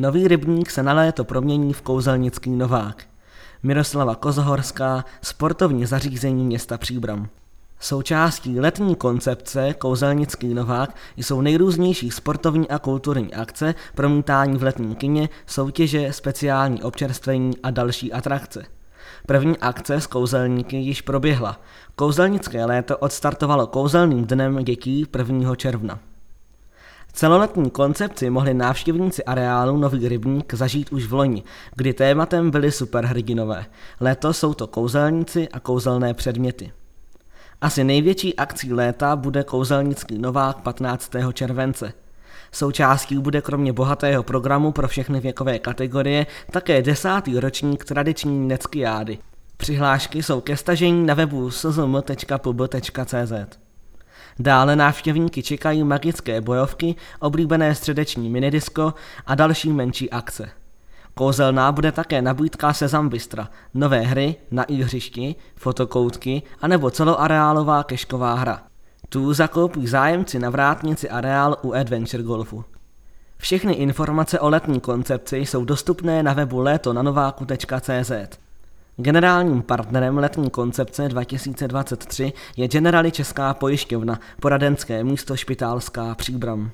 Nový rybník se na léto promění v kouzelnický Novák. Miroslava Kozohorská, sportovní zařízení města Příbram. Součástí letní koncepce Kouzelnický Novák jsou nejrůznější sportovní a kulturní akce, promítání v letním kině, soutěže, speciální občerstvení a další atrakce. První akce s kouzelníky již proběhla. Kouzelnické léto odstartovalo kouzelným dnem dětí 1. června. Celoletní koncepci mohli návštěvníci areálu Nový rybník zažít už v loni, kdy tématem byly superhrdinové. Letos jsou to kouzelníci a kouzelné předměty. Asi největší akcí léta bude kouzelnický Novák 15. července. Součástí bude kromě bohatého programu pro všechny věkové kategorie také desátý ročník tradiční Neckiády. Přihlášky jsou ke stažení na webu szm.pub.cz. Dále návštěvníky čekají magické bojovky, oblíbené středeční minidisko a další menší akce. Kouzelná bude také nabídka Sezam Bystra, nové hry na hřišti, fotokoutky anebo celoareálová kešková hra. Tu zakoupí zájemci na vrátnici areál u Adventure Golfu. Všechny informace o letní koncepci jsou dostupné na webu letonanováku.cz. Generálním partnerem letní koncepce 2023 je Generali Česká pojišťovna, poradenské místo Špitálská Příbram.